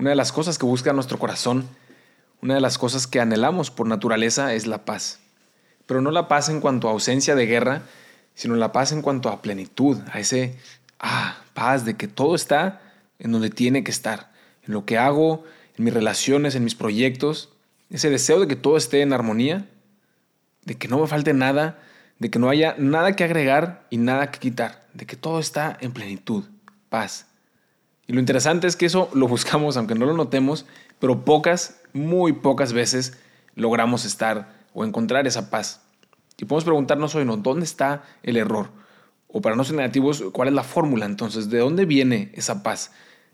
Una de las cosas que busca nuestro corazón, una de las cosas que anhelamos por naturaleza es la paz. Pero no la paz en cuanto a ausencia de guerra, sino la paz en cuanto a plenitud, a ese, ah, paz de que todo está en donde tiene que estar, en lo que hago, en mis relaciones, en mis proyectos, ese deseo de que todo esté en armonía, de que no me falte nada, de que no haya nada que agregar y nada que quitar, de que todo está en plenitud, paz. Y lo interesante es que eso lo buscamos, aunque no lo notemos, pero pocas, muy pocas veces logramos estar o encontrar esa paz. Y podemos preguntarnos hoy, ¿no? ¿Dónde está el error? O para no ser negativos, ¿cuál es la fórmula entonces? ¿De dónde viene esa paz?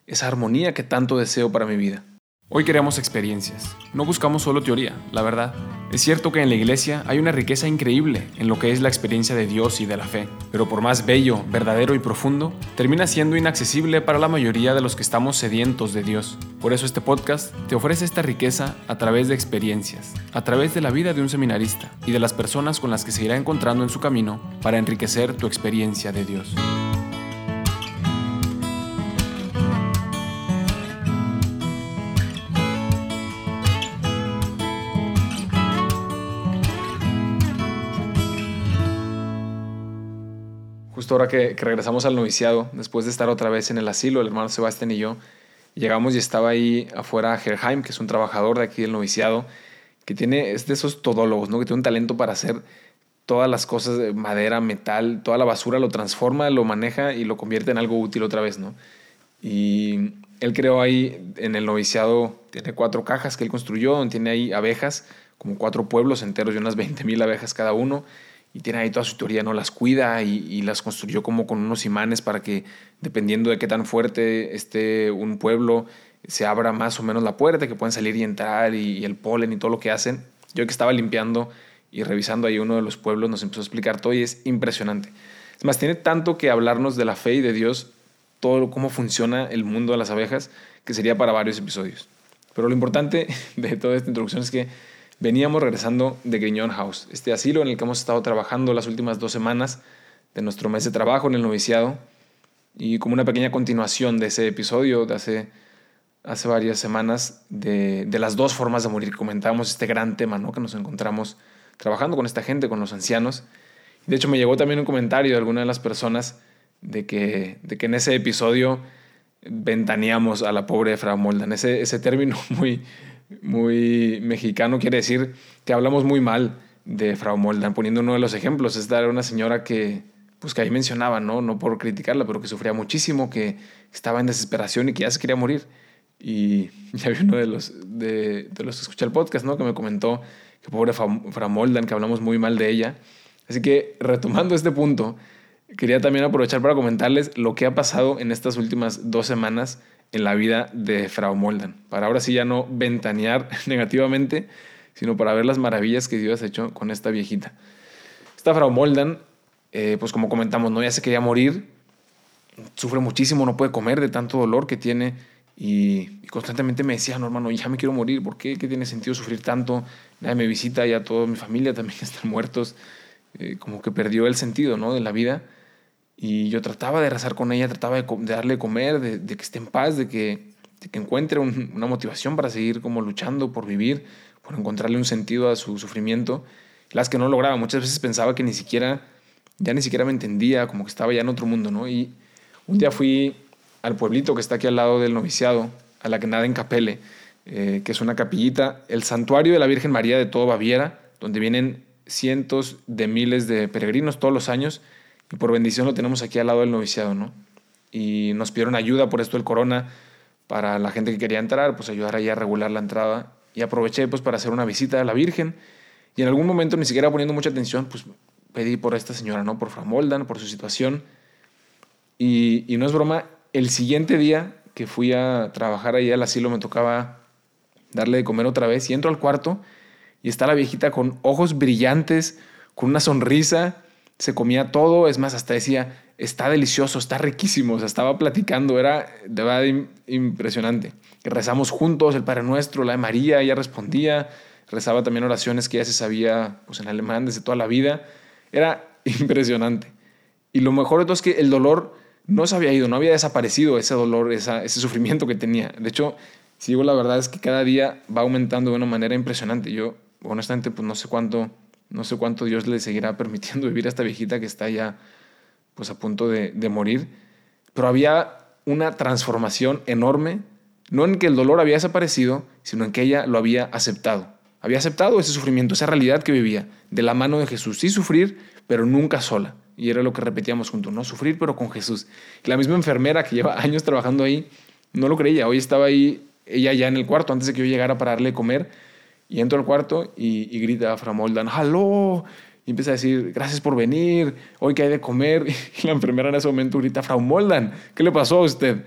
Esa armonía que tanto deseo para mi vida. Hoy queremos experiencias, no buscamos solo teoría, la verdad. Es cierto que en la iglesia hay una riqueza increíble en lo que es la experiencia de Dios y de la fe, pero por más bello, verdadero y profundo, termina siendo inaccesible para la mayoría de los que estamos sedientos de Dios. Por eso este podcast te ofrece esta riqueza a través de experiencias, a través de la vida de un seminarista y de las personas con las que se irá encontrando en su camino para enriquecer tu experiencia de Dios. Justo ahora que, regresamos al noviciado, después de estar otra vez en el asilo, el hermano Sebastián y yo, llegamos y estaba ahí afuera Gerheim, que es un trabajador de aquí del noviciado, que tiene, es de esos todólogos, ¿no? que tiene un talento para hacer todas las cosas de madera, metal, toda la basura, lo transforma, lo maneja y lo convierte en algo útil otra vez, ¿no? Y él creó ahí en el noviciado, tiene cuatro cajas que él construyó, tiene ahí abejas, como cuatro pueblos enteros y unas 20 mil abejas cada uno y tiene ahí toda su teoría, ¿no? Las cuida y, las construyó como con unos imanes para que, dependiendo de qué tan fuerte esté un pueblo, se abra más o menos la puerta, que puedan salir y entrar y, el polen y todo lo que hacen. Yo que estaba limpiando y revisando ahí uno de los pueblos, nos empezó a explicar todo y es impresionante. Es más, tiene tanto que hablarnos de la fe y de Dios, todo cómo funciona el mundo de las abejas, que sería para varios episodios. Pero lo importante de toda esta introducción es que Veníamos regresando de Griñón House, este asilo en el que hemos estado trabajando las últimas dos semanas de nuestro mes de trabajo en el noviciado y como una pequeña continuación de ese episodio de hace, hace varias semanas de, de las dos formas de morir. Comentábamos este gran tema ¿no? que nos encontramos trabajando con esta gente, con los ancianos. De hecho, me llegó también un comentario de alguna de las personas de que, de que en ese episodio ventaneamos a la pobre Frau Moldan. Ese, ese término muy, muy mexicano quiere decir que hablamos muy mal de Frau Moldan, poniendo uno de los ejemplos. Esta era una señora que, pues que ahí mencionaba, ¿no? No por criticarla, pero que sufría muchísimo, que estaba en desesperación y que ya se quería morir. Y ya había uno de los, de, los que escuché el podcast, ¿no? Que me comentó que pobre Frau Moldan, que hablamos muy mal de ella. Así que retomando este punto, quería también aprovechar para comentarles lo que ha pasado en estas últimas dos semanas en la vida de Frau Moldan. Para ahora sí ya no ventanear negativamente, sino para ver las maravillas que Dios ha hecho con esta viejita. Esta Frau Moldan, eh, pues como comentamos, ¿no? ya se quería morir, sufre muchísimo, no puede comer de tanto dolor que tiene y, constantemente me decía, no hermano, ya me quiero morir, ¿por qué? ¿Qué tiene sentido sufrir tanto? Nadie me visita, ya toda mi familia también están muertos, eh, como que perdió el sentido ¿no? de la vida. Y yo trataba de rezar con ella, trataba de, darle de comer, de, que esté en paz, de que, que encuentre una motivación para seguir como luchando por vivir, por encontrarle un sentido a su sufrimiento. Las que no lograba, muchas veces pensaba que ni siquiera, ya ni siquiera me entendía, como que estaba ya en otro mundo, ¿no? Y un día fui al pueblito que está aquí al lado del noviciado, a la que nada en Capele, eh, que es una capillita, el santuario de la Virgen María de todo Baviera, donde vienen cientos de miles de peregrinos todos los años y por bendición lo tenemos aquí al lado del noviciado, ¿no? Y nos pidieron ayuda por esto del corona para la gente que quería entrar, pues ayudar ahí a regular la entrada. Y aproveché pues para hacer una visita a la Virgen. Y en algún momento, ni siquiera poniendo mucha atención, pues pedí por esta señora, ¿no? Por Framoldan, por su situación. Y, y no es broma, el siguiente día que fui a trabajar ahí al asilo me tocaba darle de comer otra vez y entro al cuarto y está la viejita con ojos brillantes, con una sonrisa se comía todo, es más, hasta decía, está delicioso, está riquísimo, o sea, estaba platicando, era de verdad impresionante. rezamos juntos el Padre Nuestro, la de María, ella respondía, rezaba también oraciones que ya se sabía pues, en alemán desde toda la vida, era impresionante. Y lo mejor de todo es que el dolor no se había ido, no había desaparecido ese dolor, ese sufrimiento que tenía. De hecho, Sí, la verdad es que cada día va aumentando de una manera impresionante. Yo, honestamente, pues no sé cuánto, no sé cuánto Dios le seguirá permitiendo vivir a esta viejita que está ya, pues a punto de, morir. Pero había una transformación enorme, no en que el dolor había desaparecido, sino en que ella lo había aceptado. Había aceptado ese sufrimiento, esa realidad que vivía, de la mano de Jesús. Sí sufrir, pero nunca sola. Y era lo que repetíamos juntos, ¿no? Sufrir, pero con Jesús. la misma enfermera que lleva años trabajando ahí, no lo creía. Hoy estaba ahí, ella ya en el cuarto, antes de que yo llegara para darle comer. Y entro al cuarto y, grita a Framoldan, ¡Halo! Y empieza a decir, gracias por venir, hoy que hay de comer. Y la enfermera en ese momento grita, Frau Moldan, ¿qué le pasó a usted?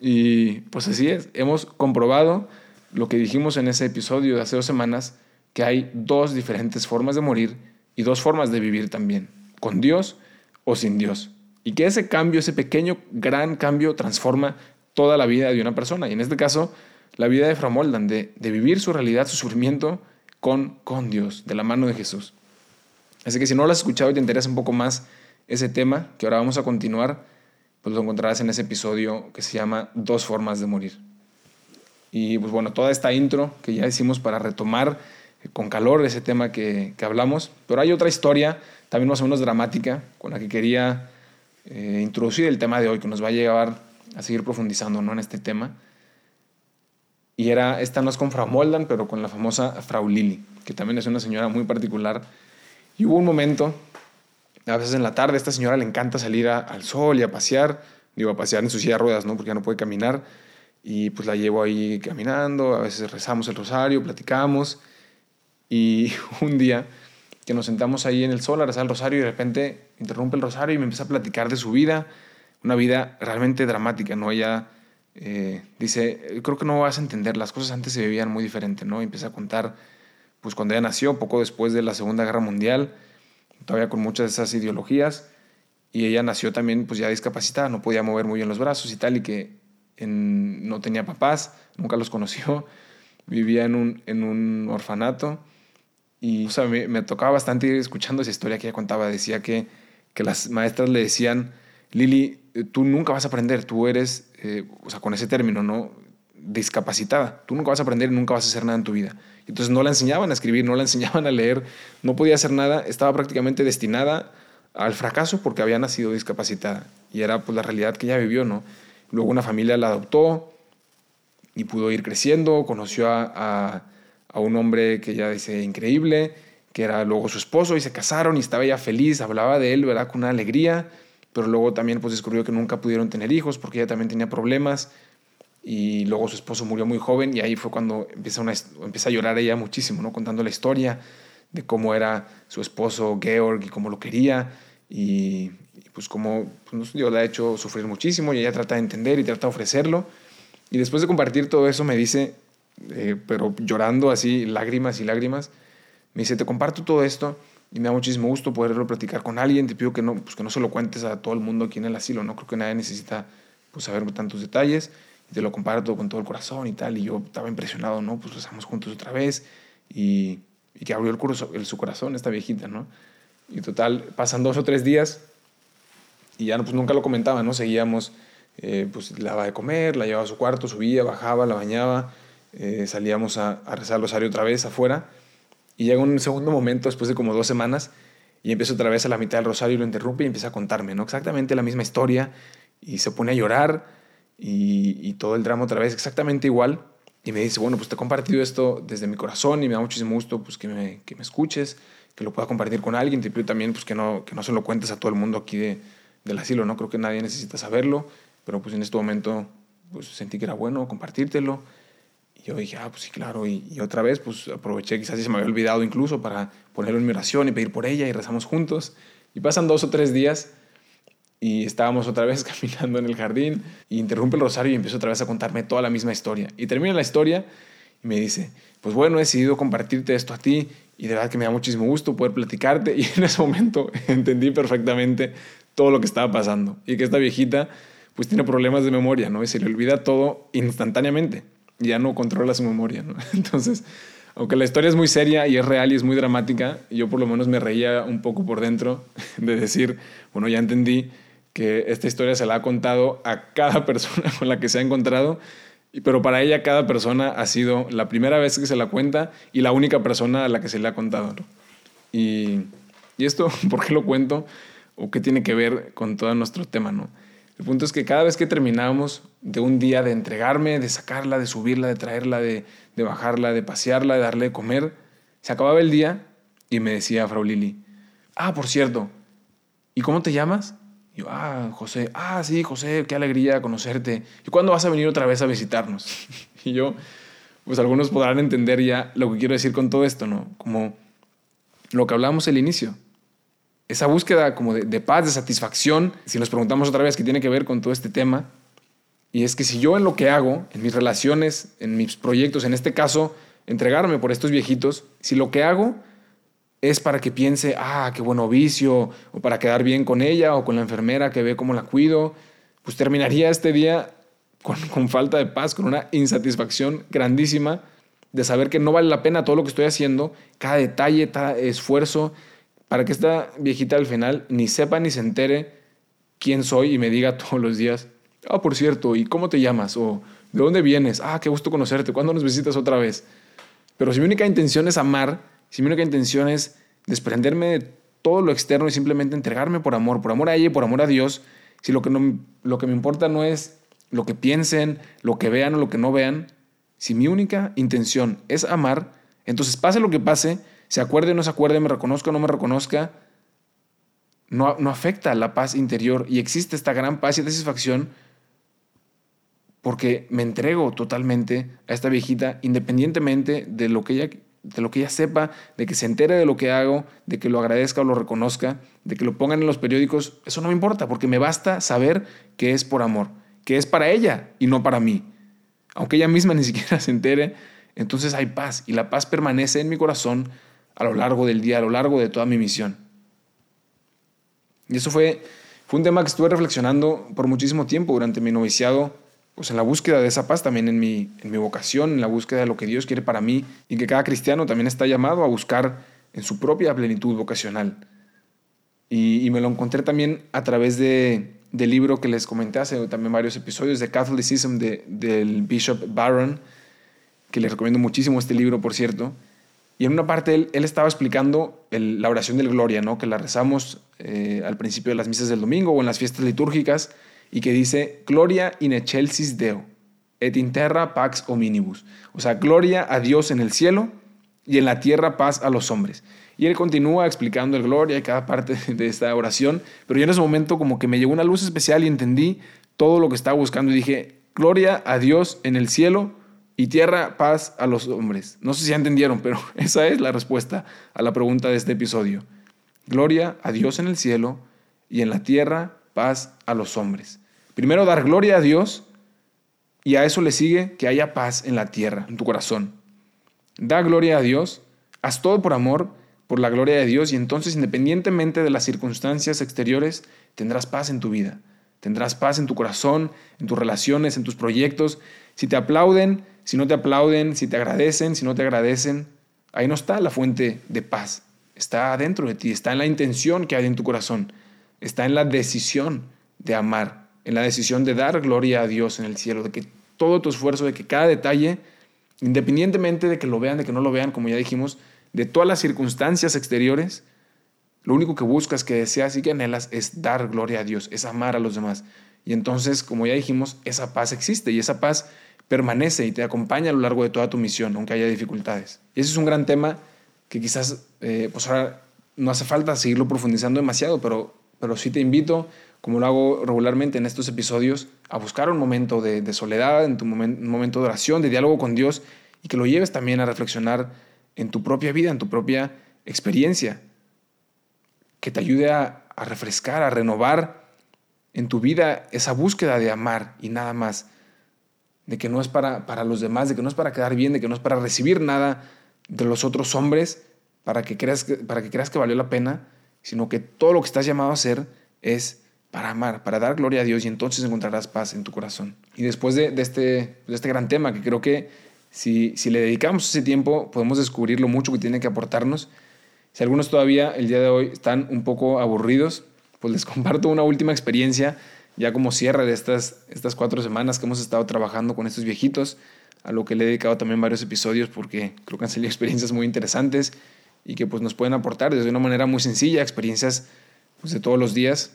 Y pues así es, hemos comprobado lo que dijimos en ese episodio de hace dos semanas, que hay dos diferentes formas de morir y dos formas de vivir también, con Dios o sin Dios. Y que ese cambio, ese pequeño, gran cambio, transforma toda la vida de una persona. Y en este caso, la vida de Framoldan, de, de vivir su realidad, su sufrimiento con, con Dios, de la mano de Jesús. Así que si no lo has escuchado y te interesa un poco más ese tema, que ahora vamos a continuar, pues lo encontrarás en ese episodio que se llama Dos formas de morir. Y pues bueno, toda esta intro que ya hicimos para retomar con calor ese tema que, que hablamos, pero hay otra historia, también más o menos dramática, con la que quería eh, introducir el tema de hoy, que nos va a llevar a seguir profundizando ¿no? en este tema. Y era, esta no es con Frau Moldan, pero con la famosa Frau Lili, que también es una señora muy particular y hubo un momento, a veces en la tarde, a esta señora le encanta salir al sol y a pasear, digo, a pasear en su silla de ruedas, ¿no? Porque ya no puede caminar. Y pues la llevo ahí caminando, a veces rezamos el rosario, platicamos. Y un día que nos sentamos ahí en el sol a rezar el rosario y de repente interrumpe el rosario y me empieza a platicar de su vida, una vida realmente dramática, ¿no? Ella eh, dice, creo que no vas a entender, las cosas antes se vivían muy diferente, ¿no? Y empieza a contar pues cuando ella nació, poco después de la Segunda Guerra Mundial, todavía con muchas de esas ideologías, y ella nació también pues ya discapacitada, no podía mover muy bien los brazos y tal, y que no tenía papás, nunca los conoció, vivía en un, en un orfanato, y o sea, me, tocaba bastante ir escuchando esa historia que ella contaba, decía que, que las maestras le decían, Lili, tú nunca vas a aprender, tú eres, eh, o sea, con ese término, ¿no? Discapacitada, tú nunca vas a aprender y nunca vas a hacer nada en tu vida. Entonces no la enseñaban a escribir, no la enseñaban a leer, no podía hacer nada, estaba prácticamente destinada al fracaso porque había nacido discapacitada. Y era pues la realidad que ella vivió, ¿no? Luego una familia la adoptó y pudo ir creciendo, conoció a, a, un hombre que ya dice increíble, que era luego su esposo y se casaron y estaba ella feliz, hablaba de él, ¿verdad? Con una alegría, pero luego también pues descubrió que nunca pudieron tener hijos porque ella también tenía problemas y luego su esposo murió muy joven y ahí fue cuando empieza, una, empieza a llorar ella muchísimo, ¿no? contando la historia de cómo era su esposo Georg y cómo lo quería y, pues cómo pues, Dios le ha hecho sufrir muchísimo y ella trata de entender y trata de ofrecerlo. Y después de compartir todo eso me dice, eh, pero llorando así, lágrimas y lágrimas, me dice, te comparto todo esto y me da muchísimo gusto poderlo platicar con alguien, te pido que no, pues que no se lo cuentes a todo el mundo aquí en el asilo, no creo que nadie necesita pues, saber tantos detalles te lo comparto con todo el corazón y tal. Y yo estaba impresionado, ¿no? Pues rezamos juntos otra vez y, y que abrió el, curso, su corazón esta viejita, ¿no? Y total, pasan dos o tres días y ya pues nunca lo comentaba, ¿no? Seguíamos, eh, pues la daba de comer, la llevaba a su cuarto, subía, bajaba, la bañaba, eh, salíamos a, a rezar el rosario otra vez afuera. Y llega un segundo momento, después de como dos semanas, y empiezo otra vez a la mitad del rosario y lo interrumpe y empieza a contarme, ¿no? Exactamente la misma historia y se pone a llorar y, todo el drama otra vez exactamente igual. Y me dice, bueno, pues te he compartido esto desde mi corazón y me da muchísimo gusto pues, que, me, que me escuches, que lo pueda compartir con alguien. Te pido también pues, que, no, que no se lo cuentes a todo el mundo aquí de, del asilo, ¿no? Creo que nadie necesita saberlo, pero pues en este momento pues sentí que era bueno compartírtelo. Yo dije, ah, pues sí, claro. Y, otra vez, pues aproveché, quizás se me había olvidado incluso para ponerlo en mi oración y pedir por ella y rezamos juntos. Y pasan dos o tres días y estábamos otra vez caminando en el jardín y interrumpe el rosario y empieza otra vez a contarme toda la misma historia. Y termina la historia y me dice, pues bueno, he decidido compartirte esto a ti y de verdad que me da muchísimo gusto poder platicarte y en ese momento entendí perfectamente todo lo que estaba pasando y que esta viejita pues tiene problemas de memoria, ¿no? Y se le olvida todo instantáneamente, ya no controla su memoria, ¿no? Entonces, aunque la historia es muy seria y es real y es muy dramática, yo por lo menos me reía un poco por dentro de decir, bueno, ya entendí que esta historia se la ha contado a cada persona con la que se ha encontrado pero para ella cada persona ha sido la primera vez que se la cuenta y la única persona a la que se le ha contado. Y, y esto, ¿por qué lo cuento? ¿O qué tiene que ver con todo nuestro tema? ¿no? El punto es que cada vez que terminábamos de un día de entregarme, de sacarla, de subirla, de traerla, de, bajarla, de pasearla, de darle de comer, se acababa el día y me decía Frau Lili, ah, por cierto, ¿y cómo te llamas? Y yo, ah, José, ah, sí, José, qué alegría conocerte. ¿Y cuándo vas a venir otra vez a visitarnos? y yo, pues algunos podrán entender ya lo que quiero decir con todo esto, ¿no? Como lo que hablábamos al inicio. Esa búsqueda como de, paz, de satisfacción, si nos preguntamos otra vez qué tiene que ver con todo este tema, y es que si yo en lo que hago, en mis relaciones, en mis proyectos, en este caso, entregarme por estos viejitos, si lo que hago es para que piense, ah, qué bueno vicio, o para quedar bien con ella o con la enfermera que ve cómo la cuido, pues terminaría este día con, con, falta de paz, con una insatisfacción grandísima de saber que no vale la pena todo lo que estoy haciendo, cada detalle, cada esfuerzo, para que esta viejita al final ni sepa ni se entere quién soy y me diga todos los días, ah, por cierto, ¿y cómo te llamas? O ¿de dónde vienes? Ah, qué gusto conocerte, ¿cuándo nos visitas otra vez? Pero si mi única intención es amar, si mi única intención es desprenderme de todo lo externo y simplemente entregarme por amor, por amor a ella y por amor a Dios, si lo que, no, lo que me importa no es lo que piensen, lo que vean o lo que no vean, si mi única intención es amar, entonces pase lo que pase, se acuerde o no se acuerde, me reconozca o no me reconozca, no, afecta la paz interior y existe esta gran paz y satisfacción porque me entrego totalmente a esta viejita independientemente de lo que ella de lo que ella sepa, de que se entere de lo que hago, de que lo agradezca o lo reconozca, de que lo pongan en los periódicos, eso no me importa, porque me basta saber que es por amor, que es para ella y no para mí. Aunque ella misma ni siquiera se entere, entonces hay paz y la paz permanece en mi corazón a lo largo del día, a lo largo de toda mi misión. Y eso fue, un tema que estuve reflexionando por muchísimo tiempo durante mi noviciado pues en la búsqueda de esa paz, también en mi, en mi vocación, en la búsqueda de lo que Dios quiere para mí y que cada cristiano también está llamado a buscar en su propia plenitud vocacional. Y, me lo encontré también a través de, del libro que les comenté hace también varios episodios de Catholicism de, del Bishop Barron, que les recomiendo muchísimo este libro, por cierto. Y en una parte él, él estaba explicando la oración del Gloria, ¿no? que la rezamos eh, al principio de las misas del domingo o en las fiestas litúrgicas y que dice Gloria in excelsis Deo, et in terra pax hominibus. O sea, gloria a Dios en el cielo y en la tierra paz a los hombres. Y él continúa explicando el gloria y cada parte de esta oración, pero yo en ese momento como que me llegó una luz especial y entendí todo lo que estaba buscando y dije, gloria a Dios en el cielo y tierra paz a los hombres. No sé si ya entendieron, pero esa es la respuesta a la pregunta de este episodio. Gloria a Dios en el cielo y en la tierra paz a los hombres. Primero dar gloria a Dios y a eso le sigue que haya paz en la tierra, en tu corazón. Da gloria a Dios, haz todo por amor, por la gloria de Dios y entonces independientemente de las circunstancias exteriores, tendrás paz en tu vida. Tendrás paz en tu corazón, en tus relaciones, en tus proyectos. Si te aplauden, si no te aplauden, si te agradecen, si no te agradecen, ahí no está la fuente de paz. Está dentro de ti, está en la intención que hay en tu corazón, está en la decisión de amar en la decisión de dar gloria a Dios en el cielo, de que todo tu esfuerzo, de que cada detalle, independientemente de que lo vean, de que no lo vean, como ya dijimos, de todas las circunstancias exteriores, lo único que buscas, que deseas y que anhelas es dar gloria a Dios, es amar a los demás. Y entonces, como ya dijimos, esa paz existe y esa paz permanece y te acompaña a lo largo de toda tu misión, aunque haya dificultades. Y ese es un gran tema que quizás, eh, pues ahora no hace falta seguirlo profundizando demasiado, pero, pero sí te invito como lo hago regularmente en estos episodios, a buscar un momento de, soledad, en tu un momento de oración, de diálogo con Dios, y que lo lleves también a reflexionar en tu propia vida, en tu propia experiencia, que te ayude a, a refrescar, a renovar en tu vida esa búsqueda de amar y nada más, de que no es para, para los demás, de que no es para quedar bien, de que no es para recibir nada de los otros hombres, para que creas que, para que, creas que valió la pena, sino que todo lo que estás llamado a hacer es para amar, para dar gloria a Dios y entonces encontrarás paz en tu corazón. Y después de, este, de este gran tema, que creo que si, si le dedicamos ese tiempo, podemos descubrir lo mucho que tiene que aportarnos. Si algunos todavía el día de hoy están un poco aburridos, pues les comparto una última experiencia ya como cierre de estas, estas cuatro semanas que hemos estado trabajando con estos viejitos, a lo que le he dedicado también varios episodios porque creo que han salido experiencias muy interesantes y que pues nos pueden aportar desde una manera muy sencilla, experiencias pues, de todos los días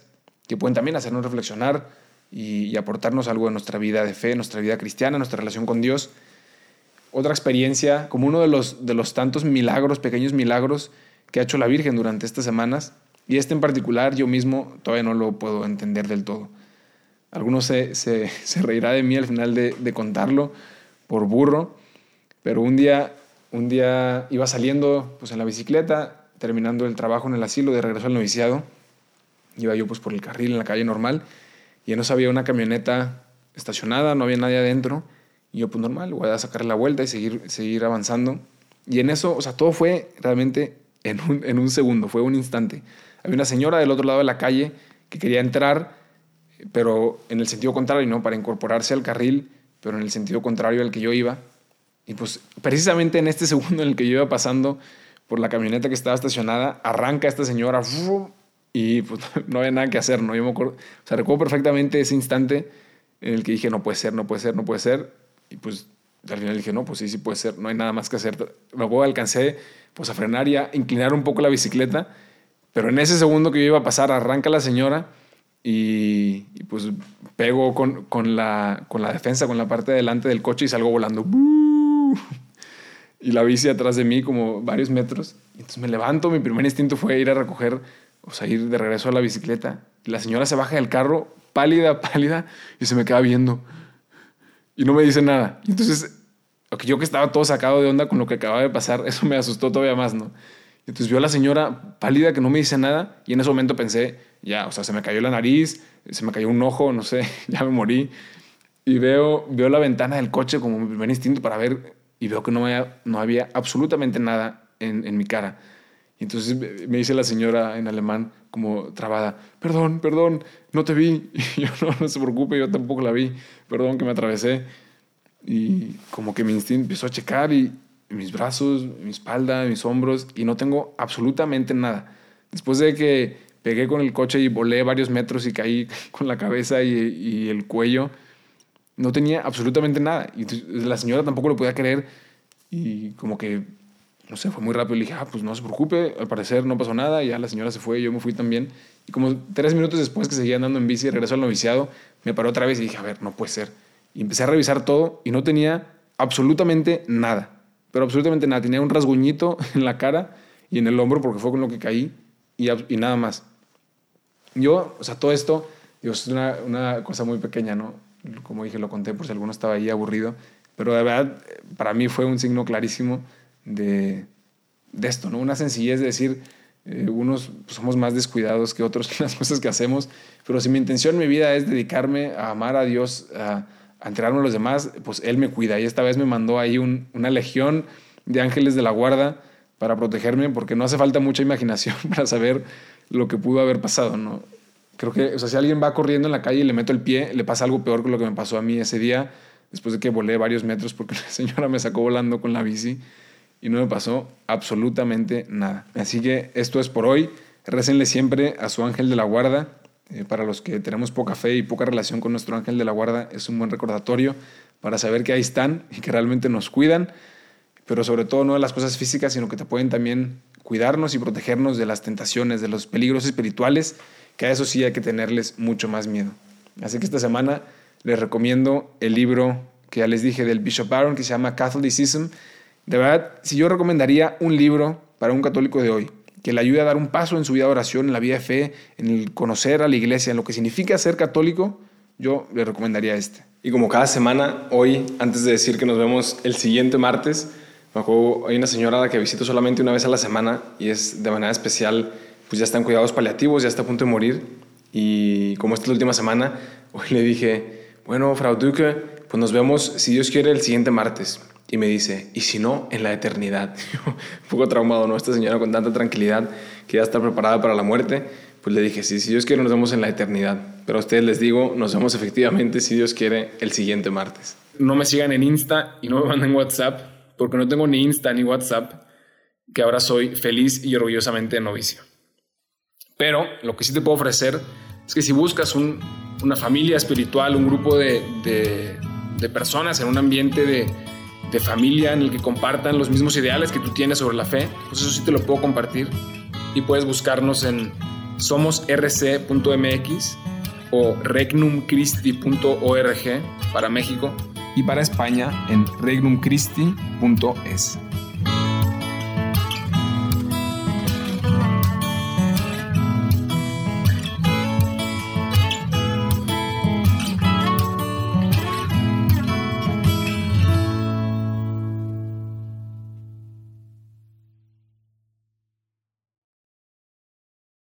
que pueden también hacernos reflexionar y, y aportarnos algo en nuestra vida de fe, nuestra vida cristiana, nuestra relación con Dios. Otra experiencia, como uno de los, de los tantos milagros, pequeños milagros que ha hecho la Virgen durante estas semanas, y este en particular yo mismo todavía no lo puedo entender del todo. Algunos se, se, se reirá de mí al final de, de, contarlo por burro, pero un día, un día iba saliendo pues, en la bicicleta, terminando el trabajo en el asilo, de regreso al noviciado, iba yo pues por el carril en la calle normal, y no había una camioneta estacionada, no había nadie adentro, y yo pues normal, voy a sacar la vuelta y seguir, seguir avanzando. Y en eso, o sea, todo fue realmente en un, en un segundo, fue un instante. Había una señora del otro lado de la calle que quería entrar, pero en el sentido contrario, ¿no? Para incorporarse al carril, pero en el sentido contrario al que yo iba. Y pues precisamente en este segundo en el que yo iba pasando por la camioneta que estaba estacionada, arranca esta señora y pues no había nada que hacer, ¿no? Yo me acuerdo, o sea, recuerdo perfectamente ese instante en el que dije, no puede ser, no puede ser, no puede ser. Y pues al final dije, no, pues sí, sí puede ser, no hay nada más que hacer. Luego alcancé pues a frenar y a inclinar un poco la bicicleta, pero en ese segundo que yo iba a pasar, arranca la señora y, pues pego con, con, la, con la defensa, con la parte de delante del coche y salgo volando. Y la bici atrás de mí como varios metros. Entonces me levanto, mi primer instinto fue ir a recoger, o sea, ir de regreso a la bicicleta. La señora se baja del carro, pálida, pálida, y se me queda viendo y no me dice nada. Y entonces, yo que estaba todo sacado de onda con lo que acababa de pasar, eso me asustó todavía más, ¿no? Y entonces vio a la señora pálida que no me dice nada y en ese momento pensé, ya, o sea, se me cayó la nariz, se me cayó un ojo, no sé, ya me morí. Y veo, veo la ventana del coche como mi primer instinto para ver y veo que no había, no había absolutamente nada en, en mi cara. Y entonces me dice la señora en alemán, como trabada, perdón, perdón, no te vi. Y yo no, no se preocupe, yo tampoco la vi, perdón que me atravesé. Y como que mi instinto empezó a checar y, mis brazos, mi espalda, mis hombros, y no tengo absolutamente nada. Después de que pegué con el coche y volé varios metros y caí con la cabeza y, y el cuello, no tenía absolutamente nada. Y la señora tampoco lo podía creer y como que no sé, fue muy rápido. Le dije, ah, pues no se preocupe, al parecer no pasó nada. Y ya la señora se fue, yo me fui también. Y como tres minutos después que seguía andando en bici, regresó al noviciado, me paró otra vez y dije, a ver, no puede ser. Y empecé a revisar todo y no tenía absolutamente nada. Pero absolutamente nada. Tenía un rasguñito en la cara y en el hombro porque fue con lo que caí y, nada más. Yo, o sea, todo esto, digo, es una, una cosa muy pequeña, ¿no? Como dije, lo conté por si alguno estaba ahí aburrido. Pero de verdad, para mí fue un signo clarísimo de, de esto, ¿no? Una sencillez de decir, eh, unos somos más descuidados que otros en las cosas que hacemos, pero si mi intención en mi vida es dedicarme a amar a Dios, a, a entregarme a los demás, pues Él me cuida. Y esta vez me mandó ahí un, una legión de ángeles de la guarda para protegerme, porque no hace falta mucha imaginación para saber lo que pudo haber pasado, ¿no? Creo que, o sea, si alguien va corriendo en la calle y le meto el pie, le pasa algo peor que lo que me pasó a mí ese día, después de que volé varios metros porque la señora me sacó volando con la bici y no me pasó absolutamente nada. Así que esto es por hoy. Récenle siempre a su ángel de la guarda. Eh, para los que tenemos poca fe y poca relación con nuestro ángel de la guarda, es un buen recordatorio para saber que ahí están y que realmente nos cuidan, pero sobre todo no de las cosas físicas, sino que te pueden también cuidarnos y protegernos de las tentaciones, de los peligros espirituales, que a eso sí hay que tenerles mucho más miedo. Así que esta semana les recomiendo el libro que ya les dije del Bishop Aaron, que se llama Catholicism, de verdad, si yo recomendaría un libro para un católico de hoy, que le ayude a dar un paso en su vida de oración, en la vida de fe, en el conocer a la iglesia, en lo que significa ser católico, yo le recomendaría este. Y como cada semana, hoy, antes de decir que nos vemos el siguiente martes, me acuerdo, hay una señora que visito solamente una vez a la semana y es de manera especial, pues ya está en cuidados paliativos, ya está a punto de morir. Y como esta es la última semana, hoy le dije, bueno, Frau Duque, pues nos vemos, si Dios quiere, el siguiente martes. Y me dice, ¿y si no, en la eternidad? un poco traumado, ¿no? Esta señora con tanta tranquilidad que ya está preparada para la muerte. Pues le dije, sí, si Dios quiere, nos vemos en la eternidad. Pero a ustedes les digo, nos vemos efectivamente, si Dios quiere, el siguiente martes. No me sigan en Insta y no me manden WhatsApp, porque no tengo ni Insta ni WhatsApp, que ahora soy feliz y orgullosamente novicio. Pero lo que sí te puedo ofrecer es que si buscas un una familia espiritual, un grupo de, de, personas en un ambiente de, de, familia en el que compartan los mismos ideales que tú tienes sobre la fe, pues eso sí te lo puedo compartir. Y puedes buscarnos en somosrc.mx o regnumchristi.org para México y para España en regnumchristi.es.